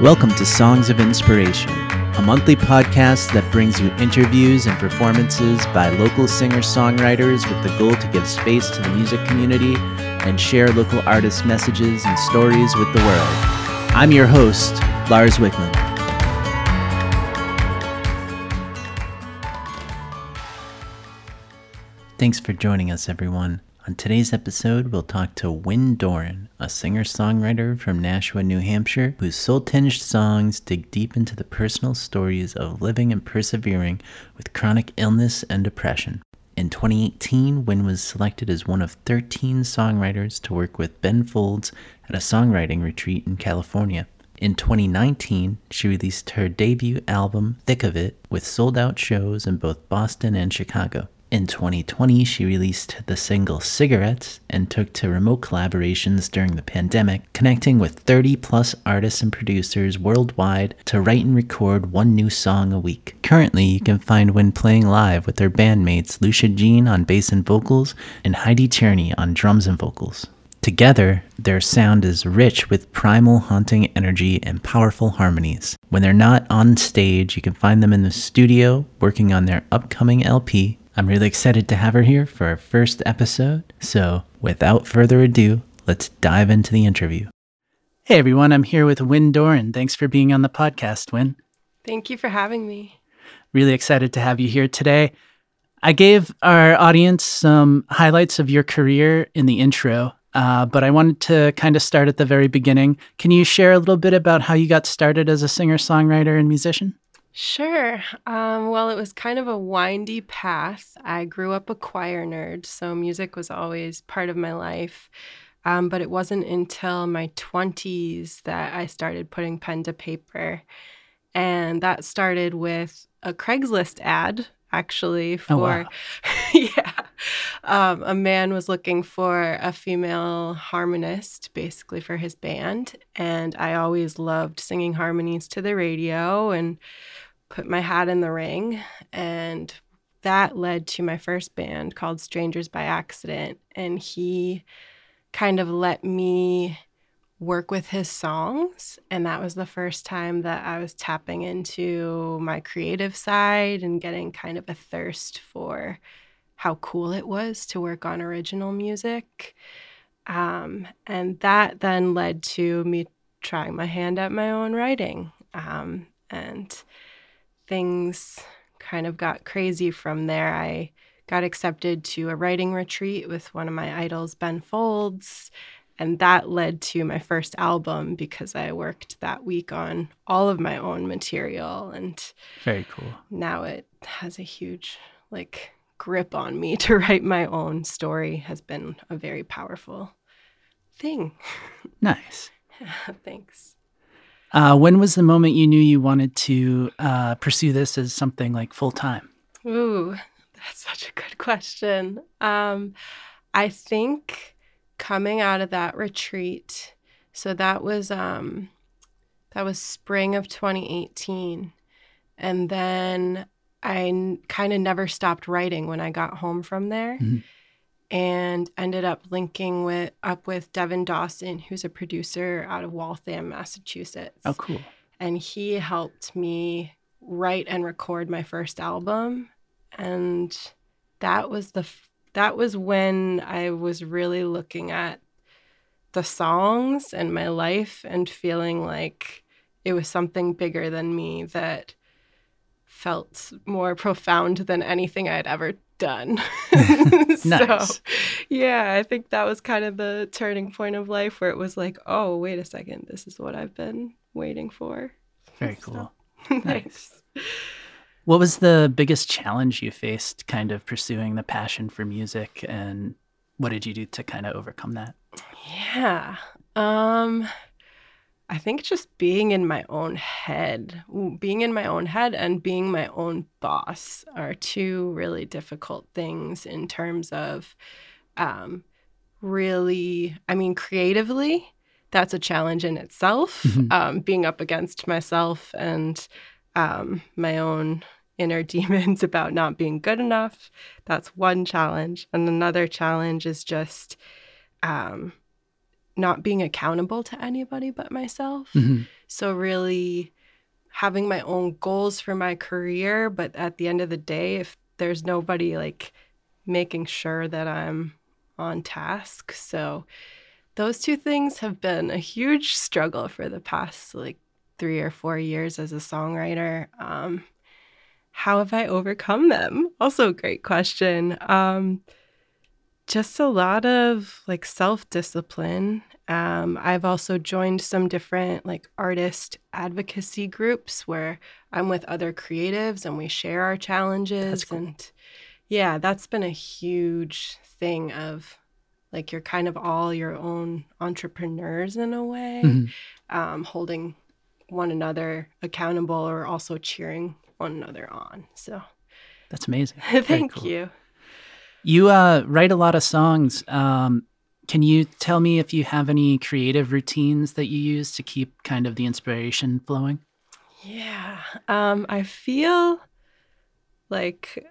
Welcome to Songs of Inspiration, a monthly podcast that brings you interviews and performances by local singer songwriters with the goal to give space to the music community and share local artists' messages and stories with the world. I'm your host, Lars Wickman. Thanks for joining us, everyone. On today's episode, we'll talk to Wyn Doran, a singer songwriter from Nashua, New Hampshire, whose soul tinged songs dig deep into the personal stories of living and persevering with chronic illness and depression. In 2018, Wyn was selected as one of 13 songwriters to work with Ben Folds at a songwriting retreat in California. In 2019, she released her debut album, Thick of It, with sold out shows in both Boston and Chicago. In 2020, she released the single Cigarettes and took to remote collaborations during the pandemic, connecting with 30 plus artists and producers worldwide to write and record one new song a week. Currently, you can find Wyn playing live with her bandmates Lucia Jean on bass and vocals and Heidi Tierney on drums and vocals. Together, their sound is rich with primal, haunting energy and powerful harmonies. When they're not on stage, you can find them in the studio working on their upcoming LP, I'm really excited to have her here for our first episode. So, without further ado, let's dive into the interview. Hey everyone, I'm here with Wyn Doran. Thanks for being on the podcast, Wyn. Thank you for having me. Really excited to have you here today. I gave our audience some highlights of your career in the intro, uh, but I wanted to kind of start at the very beginning. Can you share a little bit about how you got started as a singer, songwriter, and musician? Sure. Um, well, it was kind of a windy path. I grew up a choir nerd, so music was always part of my life. Um, but it wasn't until my 20s that I started putting pen to paper. And that started with a Craigslist ad, actually, for, oh, wow. yeah. Um, a man was looking for a female harmonist, basically, for his band. And I always loved singing harmonies to the radio and put my hat in the ring and that led to my first band called Strangers by Accident and he kind of let me work with his songs and that was the first time that I was tapping into my creative side and getting kind of a thirst for how cool it was to work on original music. Um, and that then led to me trying my hand at my own writing. Um, and things kind of got crazy from there. I got accepted to a writing retreat with one of my idols, Ben Folds. And that led to my first album because I worked that week on all of my own material. And very cool. Now it has a huge, like, grip on me to write my own story has been a very powerful thing. Nice. Thanks. Uh, when was the moment you knew you wanted to uh, pursue this as something like full time? Ooh, that's such a good question. Um, I think coming out of that retreat, so that was um, that was spring of 2018, and then I n- kind of never stopped writing when I got home from there. Mm-hmm and ended up linking with up with Devin Dawson, who's a producer out of Waltham, Massachusetts. Oh, cool. And he helped me write and record my first album. And that was the that was when I was really looking at the songs and my life and feeling like it was something bigger than me that felt more profound than anything I'd ever done. nice. So, yeah, I think that was kind of the turning point of life where it was like, oh, wait a second, this is what I've been waiting for. Very cool. So, nice. What was the biggest challenge you faced kind of pursuing the passion for music and what did you do to kind of overcome that? Yeah. Um I think just being in my own head, being in my own head and being my own boss are two really difficult things in terms of um, really, I mean, creatively, that's a challenge in itself. Mm-hmm. Um, being up against myself and um, my own inner demons about not being good enough, that's one challenge. And another challenge is just, um, not being accountable to anybody but myself. Mhm. So, really having my own goals for my career. But at the end of the day, if there's nobody like making sure that I'm on task. So, those two things have been a huge struggle for the past like three or four years as a songwriter. Um, how have I overcome them? Also, a great question. Um, just a lot of like self discipline. Um, I've also joined some different like artist advocacy groups where I'm with other creatives and we share our challenges. cool. And yeah, that's been a huge thing of like you're kind of all your own entrepreneurs in a way, Mhm. um, holding one another accountable or also cheering one another on. So That's amazing. Thank cool. you. You uh, write a lot of songs. Um, can you tell me if you have any creative routines that you use to keep kind of the inspiration flowing? Yeah. Um, I feel like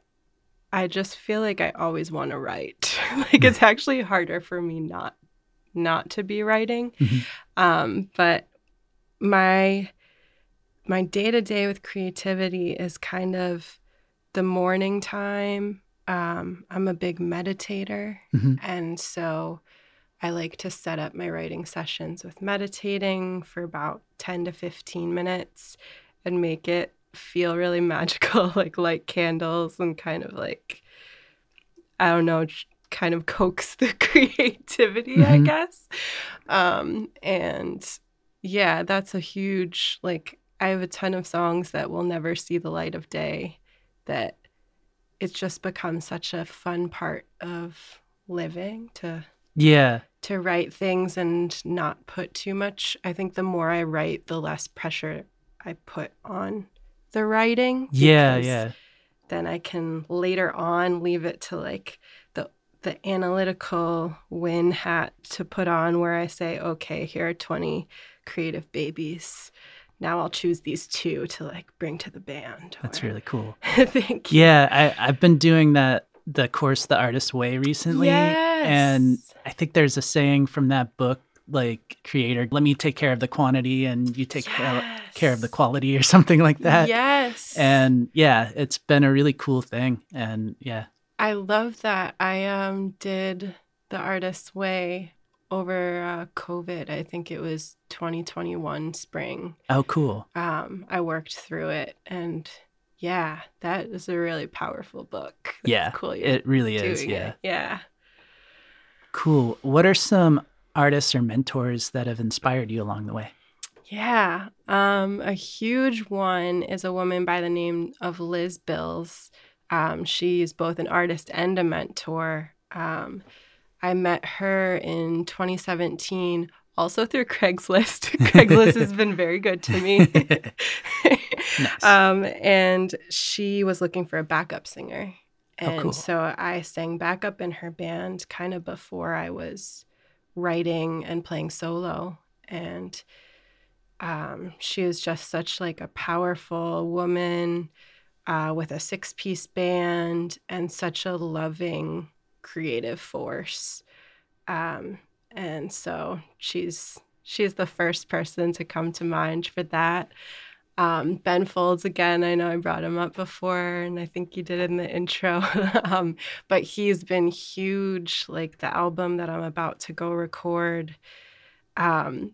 I just feel like I always want to write. like it's actually harder for me not not to be writing. Mhm. Um, but my my day to day with creativity is kind of the morning time. Um, I'm a big meditator, Mhm. and so I like to set up my writing sessions with meditating for about 10 to 15 minutes and make it feel really magical, like light candles and kind of like, I don't know, kind of coax the creativity, I Mhm. guess. Um, and yeah, that's a huge, like, I have a ton of songs that will never see the light of day that it's just become such a fun part of living to Yeah. to write things and not put too much. I think the more I write, the less pressure I put on the writing. Yeah. Yeah. Then I can later on leave it to like the the analytical Wyn hat to put on where I say, okay, here are 20 creative babies. Now I'll choose these two to like bring to the band. That's or- really cool. Thank you. Yeah. I, I've been doing that, the course, The Artist Way recently. Yes. And I think there's a saying from that book, like, creator, let me take care of the quantity and you take care, care of the quality or something like that. Yes. And yeah, it's been a really cool thing. And yeah. I love that. I um did the artist's way over uh, COVID. I think it was 2021 spring. Oh, cool. Um, I worked through it, and yeah, that is a really powerful book. That's Yeah, cool. It really is. Yeah. it. yeah. Cool. What are some artists or mentors that have inspired you along the way? Yeah. Um, a huge one is a woman by the name of Liz Bills. Um, she's both an artist and a mentor. Um, I met her in 2017, also through Craigslist. Craigslist has been very good to me. Nice. um, and she was looking for a backup singer. Oh, And cool. so I sang backup in her band kind of before I was writing and playing solo. And um, she is just such like a powerful woman uh, with a six piece band and such a loving creative force. Um, and so she's she's the first person to come to mind for that. Um, ben Folds again. I know I brought him up before, and I think you did in the intro. um, but he's been huge. Like the album that I'm about to go record. Um,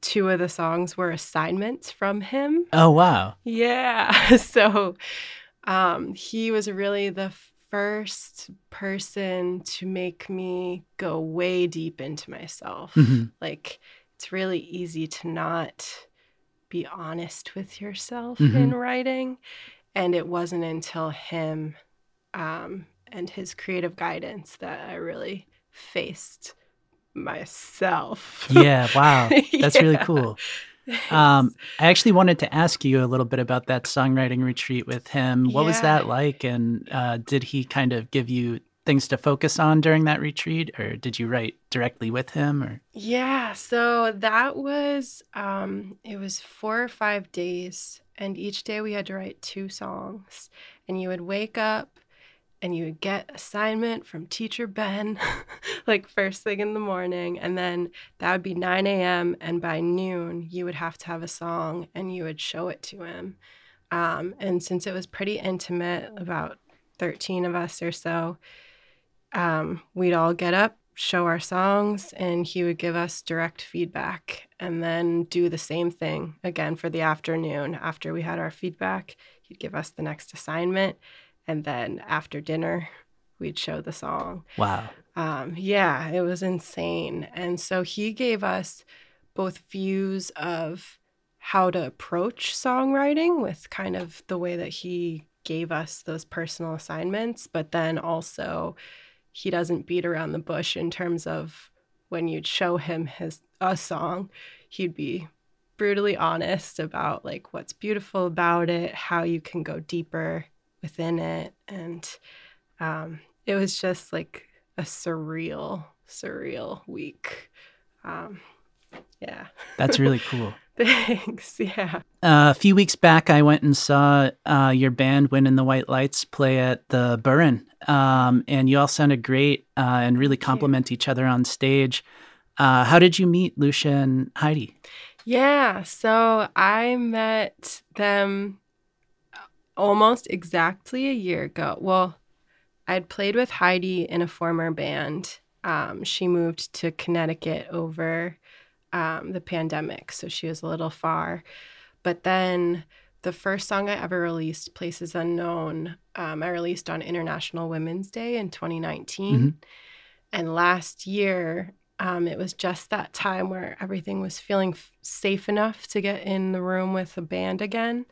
two of the songs were assignments from him. oh, wow. Yeah. So um, he was really the first person to make me go way deep into myself. Mhm. Like, it's really easy to not be honest with yourself Mhm. in writing. And it wasn't until him um, and his creative guidance that I really faced myself. Yeah. Wow. That's really cool. Um, I actually wanted to ask you a little bit about that songwriting retreat with him. What was that like? And uh, did he kind of give you things to focus on during that retreat, or did you write directly with him? Or Yeah, so that was um it was 4 or 5 days and each day we had to write two songs and you would wake up and you would get assignment from teacher Ben, like first thing in the morning. And then that would be 9 a.m. And by noon, you would have to have a song and you would show it to him. Um, and since it was pretty intimate, about 13 of us or so, um, we'd all get up, show our songs, and he would give us direct feedback and then do the same thing again for the afternoon. After we had our feedback, he'd give us the next assignment. And then after dinner, we'd show the song. Wow. Um, yeah, it was insane. And so he gave us both views of how to approach songwriting with kind of the way that he gave us those personal assignments, but then also he doesn't beat around the bush in terms of when you'd show him his a song, he'd be brutally honest about like what's beautiful about it, how you can go deeper within it, and um, it was just like a surreal, surreal week. Um, yeah, that's really cool. Thanks. Yeah. Uh, a few weeks back, I went and saw uh, your band, Wyn and the White Lights, play at the Burren. Um, and you all sounded great uh, and really complement each other on stage. Uh, how did you meet Lucia and Heidi? Yeah. So I met them almost exactly a year ago. Well, I'd played with Heidi in a former band. Um, she moved to Connecticut over um, the pandemic, so she was a little far. But then the first song I ever released, Places Unknown, um, I released on International Women's Day in 2019. Mm-hmm. And last year, um, it was just that time where everything was feeling f- safe enough to get in the room with a band again.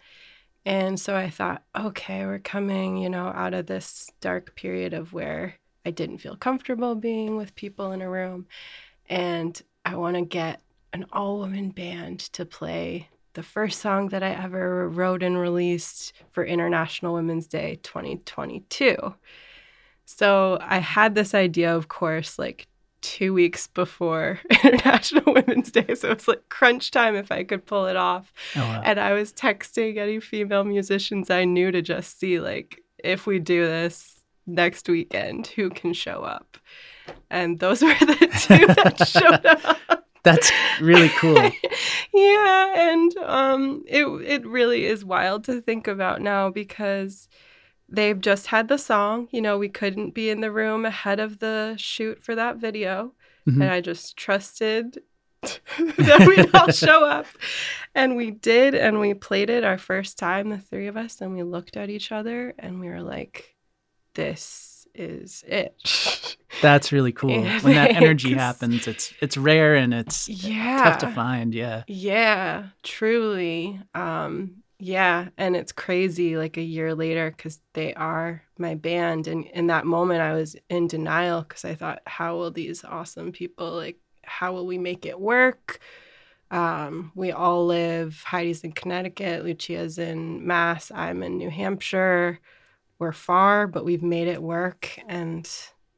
And so I thought, okay, we're coming, you know, out of this dark period of where I didn't feel comfortable being with people in a room. And I want to get an all woman band to play the first song that I ever wrote and released for International Women's Day 2022. So I had this idea, of course, like two weeks before International Women's Day. So it was like crunch time if I could pull it off. Oh, wow. And I was texting any female musicians I knew to just see, like, if we do this next weekend, who can show up. And those were the two that showed up. That's really cool. yeah, and um, it it really is wild to think about now because they've just had the song. You know, we couldn't be in the room ahead of the shoot for that video, mm-hmm. and I just trusted that we'd all show up, and we did, and we played it our first time, the three of us, and we looked at each other, and we were like, "This." is it. That's really cool. when that energy happens, it's it's rare and it's yeah. tough to find. Yeah. Yeah, truly. Um, yeah, and it's crazy like a year later because they are my band. And in that moment, I was in denial because I thought, how will these awesome people, like, how will we make it work? Um, we all live, Heidi's in Connecticut, Lucia's in Mass, I'm in New Hampshire we're far, but we've made it work. And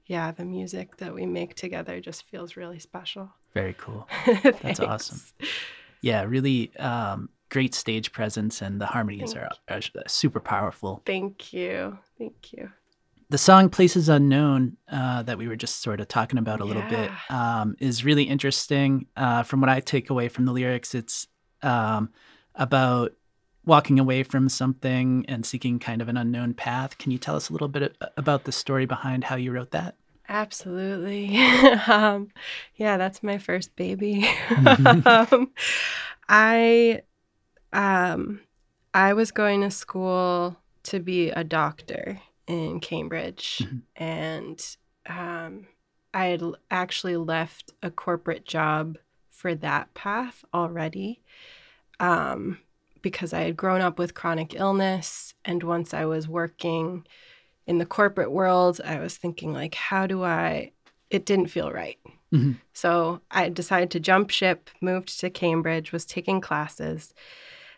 yeah, the music that we make together just feels really special. Very cool. That's awesome. Yeah, really um, great stage presence, and the harmonies are, are, super powerful. Thank you. Thank you. The song Places Unknown, uh, that we were just sort of talking about a little bit, um, is really interesting. Uh, from what I take away from the lyrics, it's um, about walking away from something and seeking kind of an unknown path. Can you tell us a little bit about the story behind how you wrote that? Absolutely. um, yeah, that's my first baby. um, I um, I was going to school to be a doctor in Cambridge, mm-hmm. and um, I had actually left a corporate job for that path already. Um, because I had grown up with chronic illness. And once I was working in the corporate world, I was thinking, like, how do I? It didn't feel right. Mm-hmm. So I decided to jump ship, moved to Cambridge, was taking classes.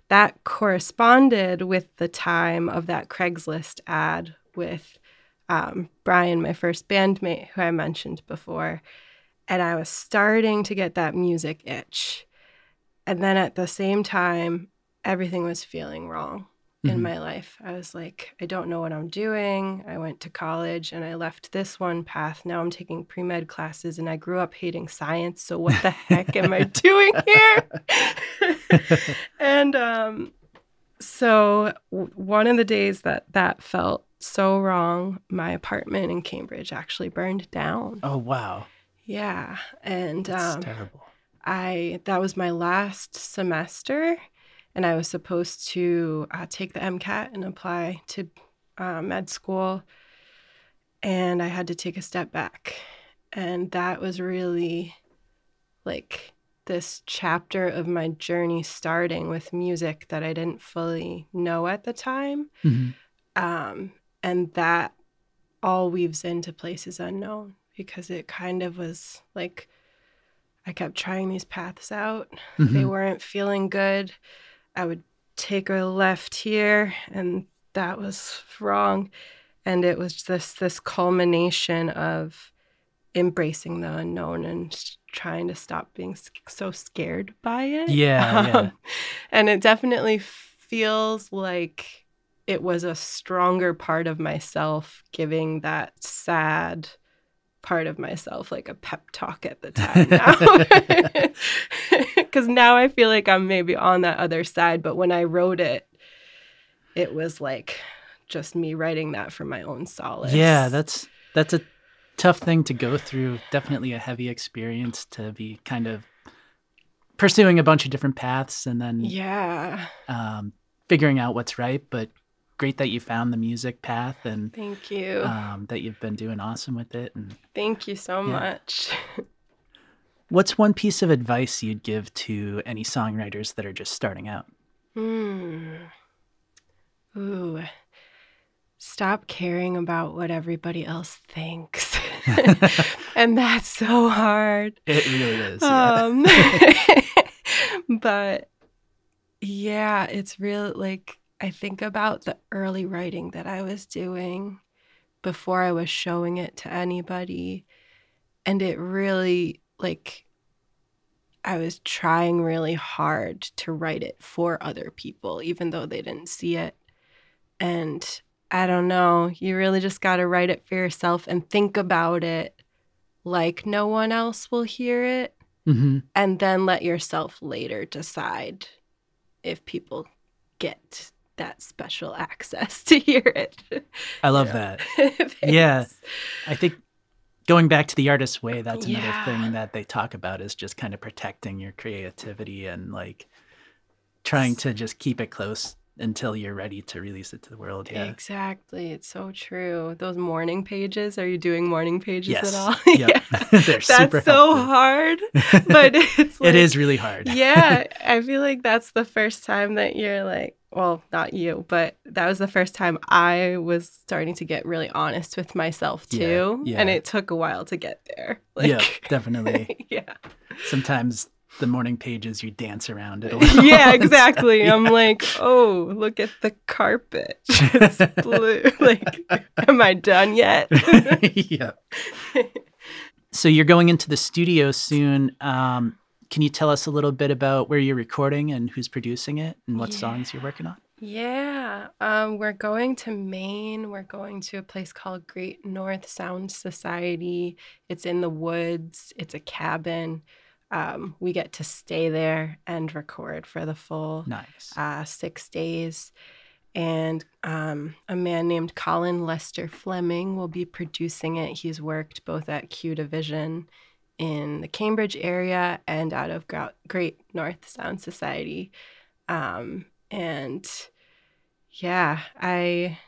That corresponded with the time of that Craigslist ad with um, Brian, my first bandmate, who I mentioned before. And I was starting to get that music itch. And then at the same time, everything was feeling wrong. In Mhm. my life. I was like, I don't know what I'm doing. I went to college and I left this one path. Now I'm taking pre med classes and I grew up hating science. So what the heck am I doing here? and um, so w- one of the days that that felt so wrong, my apartment in Cambridge actually burned down. Oh wow, Yeah. And that's um, terrible. I that was my last semester, and I was supposed to uh, take the MCAT and apply to uh, med school, and I had to take a step back, and that was really like this chapter of my journey starting with music that I didn't fully know at the time, Mhm. um, and that all weaves into places unknown because it kind of was like I kept trying these paths out. They Mhm. weren't feeling good. I would take a left here, and that was wrong. And it was just this culmination of embracing the unknown and trying to stop being so scared by it. Yeah, yeah. Um, and it definitely feels like it was a stronger part of myself giving that sad part of myself like a pep talk at the time now. Because now I feel like I'm maybe on that other side. But when I wrote it, it was like just me writing that for my own solace. Yeah, that's that's a tough thing to go through. Definitely a heavy experience to be kind of pursuing a bunch of different paths and then yeah. um, figuring out what's right. But great that you found the music path and Thank you. um, that you've been doing awesome with it. And Thank you so yeah. much. what's one piece of advice you'd give to any songwriters that are just starting out? Hmm. Ooh. Stop caring about what everybody else thinks. and that's so hard. It really is. yeah. Um, but yeah, it's real. Like, I think about the early writing that I was doing before I was showing it to anybody. And it really, like, I was trying really hard to write it for other people, even though they didn't see it. And I don't know, you really just got to write it for yourself and think about it like no one else will hear it. Mhm. And then let yourself later decide if people get that special access to hear it. I love Yeah. that. Yeah. I think going back to the artist way, uh, that's another Yeah. thing that they talk about is just kind of protecting your creativity and like trying to just keep it close until you're ready to release it to the world. Yeah. Exactly. It's so true. Those morning pages, are you doing morning pages Yes. at all? Yep. They're That's so hard. But it's like, it is really hard. yeah, I feel like that's the first time that you're like, well, not you, but that was the first time I was starting to get really honest with myself too. yeah. And it took a while to get there. Like, yeah, definitely. yeah. Sometimes the morning pages you dance around it. Yeah, exactly. stuff. I'm like, oh, look at the carpet. It's blue. like, am I done yet? yeah. So you're going into the studio soon. Um, can you tell us a little bit about where you're recording and who's producing it and what songs you're working on? Yeah, um, we're going to Maine. We're going to a place called Great North Sound Society. It's in the woods, it's a cabin. Um, we get to stay there and record for the full Nice. uh, six days. And um, a man named Colin Lester Fleming will be producing it. He's worked both at Q Division in the Cambridge area and out of Great North Sound Society. Um, and yeah, I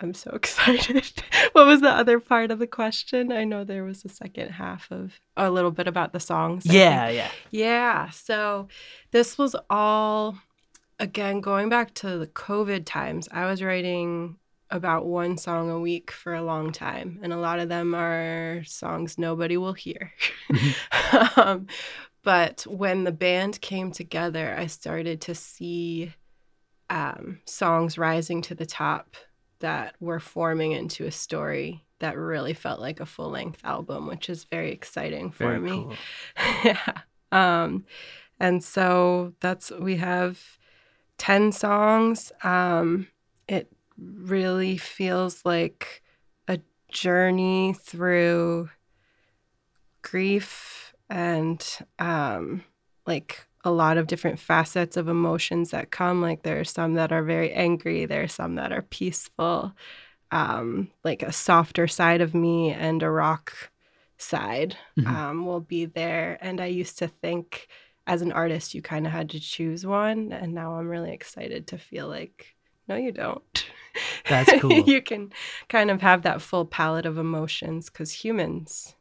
I'm so excited. what was the other part of the question? I know there was a second half of a little bit about the songs. I think. Yeah, yeah. Yeah. So this was all, again, going back to the COVID times, I was writing about one song a week for a long time. And a lot of them are songs nobody will hear. um, but when the band came together, I started to see um, songs rising to the top that were forming into a story that really felt like a full length album, which is very exciting for Very me cool. yeah. Um, and so that's we have 10 songs. Um, it really feels like a journey through grief and um, like a lot of different facets of emotions that come. Like there are some that are very angry, there are some that are peaceful, um, like a softer side of me and a rock side mm-hmm. um, will be there. And I used to think as an artist, you kind of had to choose one. And now I'm really excited to feel like, no, you don't. That's cool. you can kind of have that full palette of emotions because humans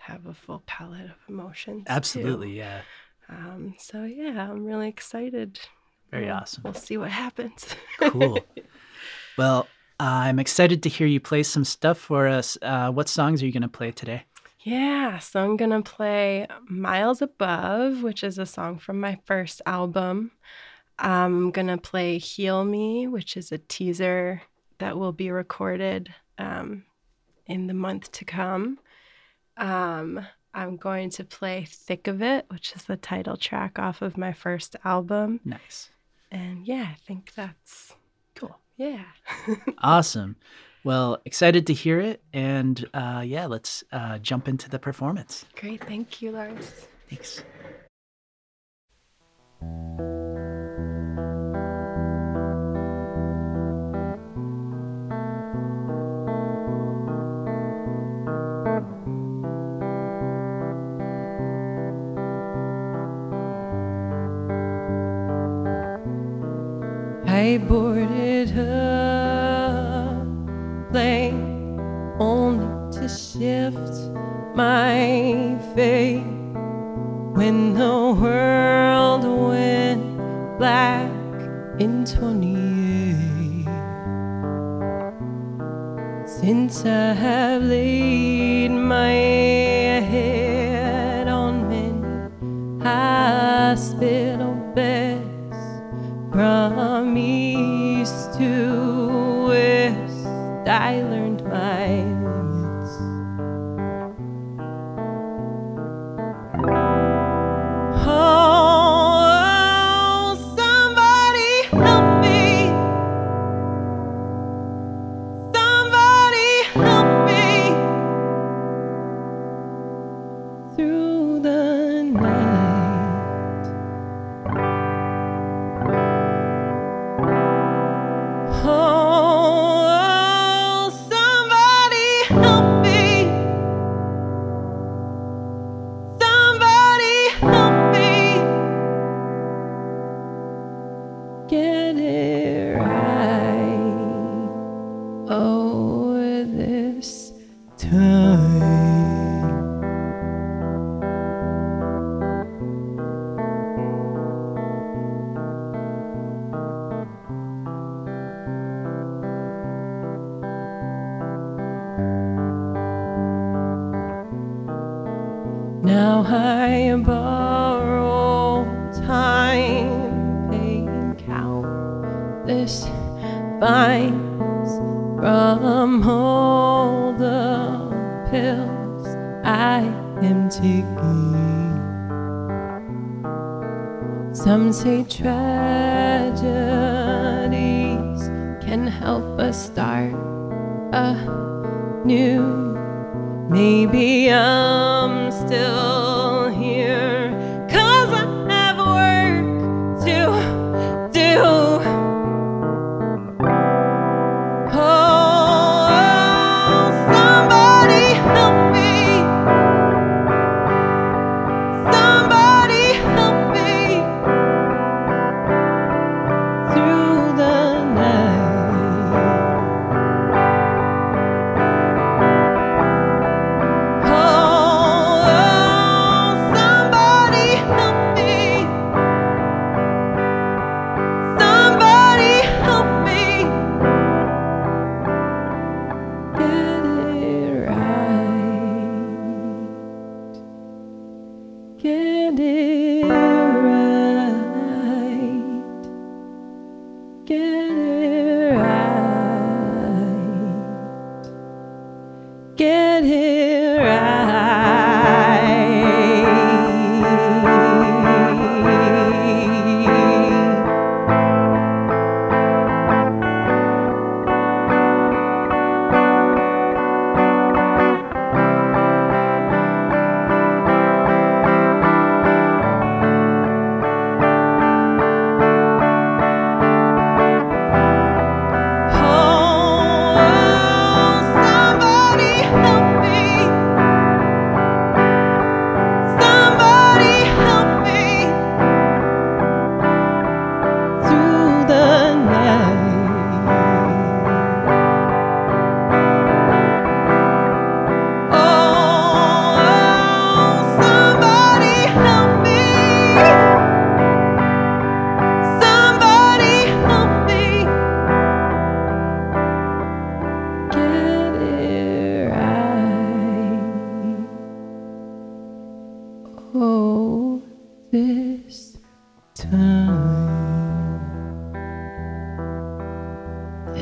have a full palette of emotions. Absolutely, too. yeah. Um, so yeah, I'm really excited. Very we'll, awesome. We'll see what happens. cool. Well, I'm excited to hear you play some stuff for us. Uh, what songs are you going to play today? Yeah, so I'm going to play Miles Above, which is a song from my first album. I'm going to play Heal Me, which is a teaser that will be recorded um, in the month to come. Um, I'm going to play Thick of It, which is the title track off of my first album. Nice. And yeah, I think that's cool. Yeah. awesome. Well, excited to hear it. And uh, yeah, let's uh, jump into the performance. Great. Thank you, Lars. Thanks. I boarded a plane only to shift my fate when the world went black in 28. Since I have laid still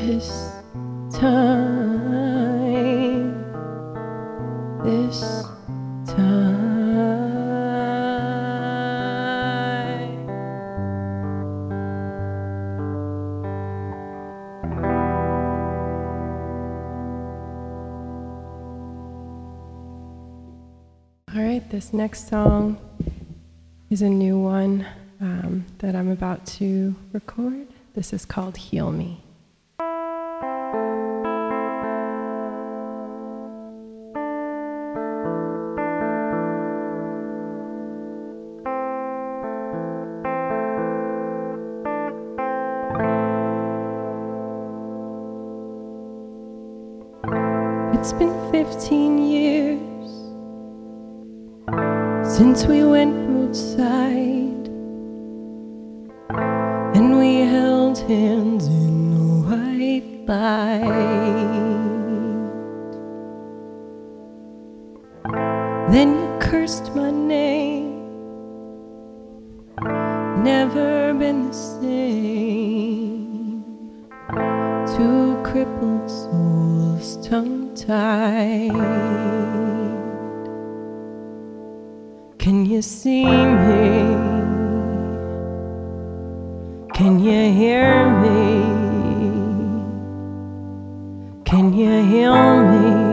this time, this time. All right, this next song is a new one um, that I'm about to record. This is called Heal Me. Then you cursed my name, never been the same. Two crippled souls tongue tied. Can you see me? Can you hear me? Can you heal me?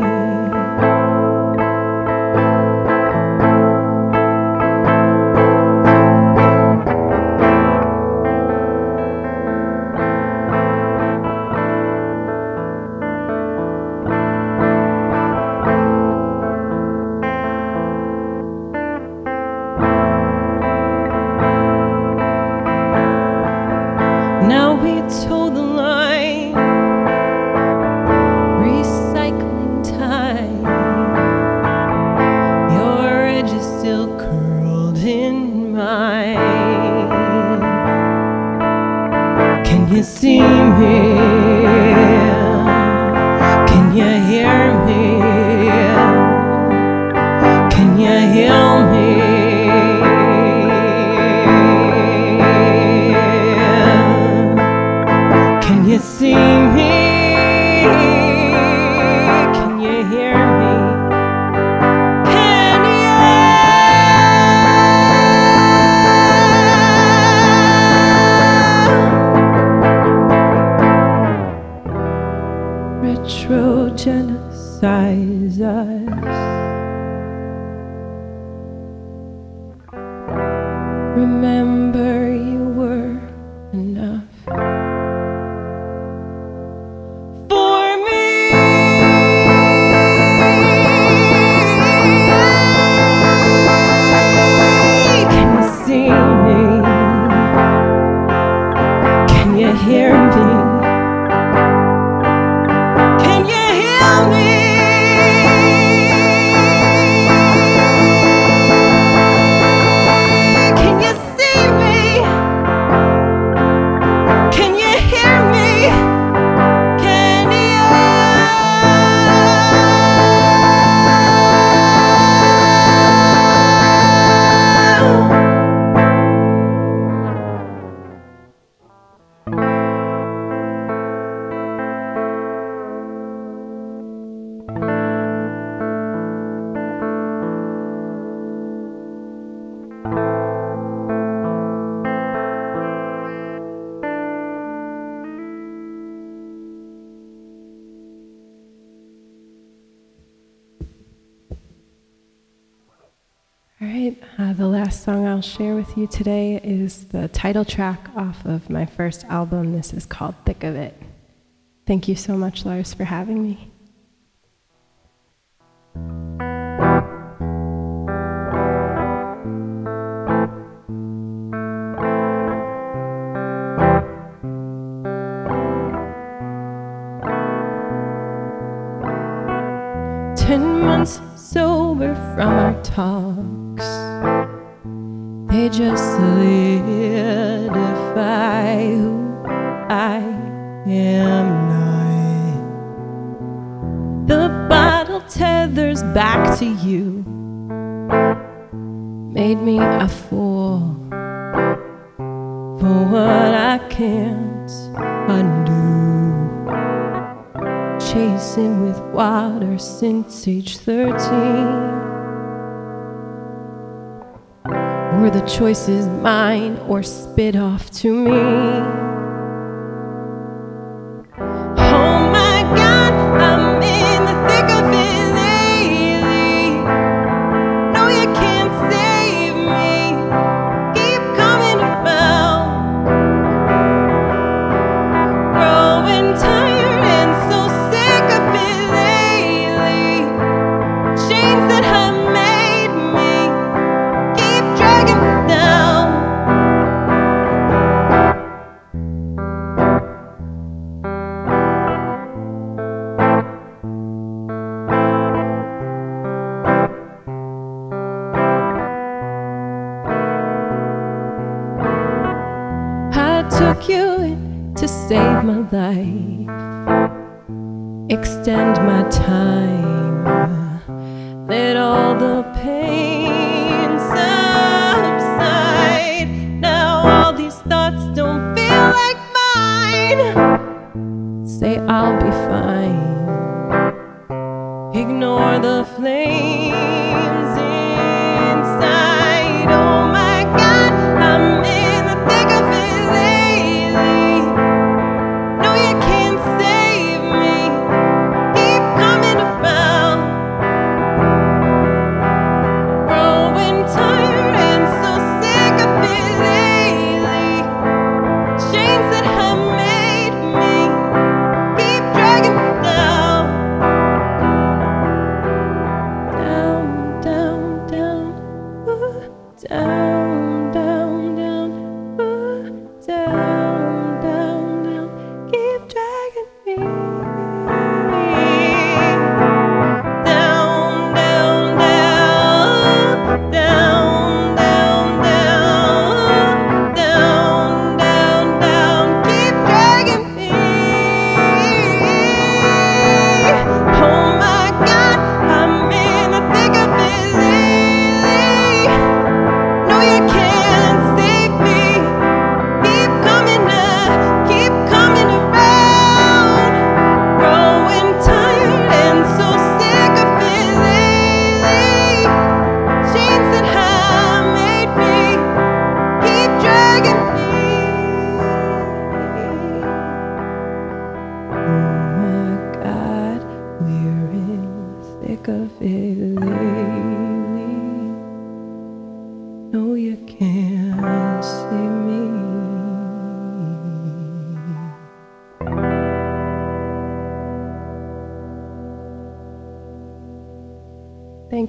Mine. Can you see me? Can you hear me? Can you heal me? Can you see me? Today is the title track off of my first album. This is called Thick of It. Thank you so much, Lars, for having me. is mine or spit off to me.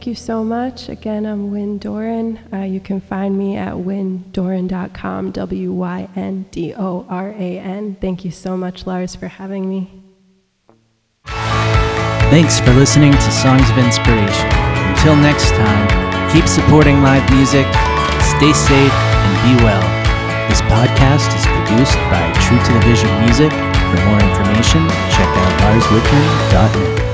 you so much. Again, I'm Wyn Doran. Uh, you can find me at wyndoran.com. W Y N D O R A N. Thank you so much, Lars, for having me. Thanks for listening to Songs of Inspiration. Until next time, keep supporting live music, stay safe, and be well. This podcast is produced by True to the Vision Music. For more information, check out larswickman.net.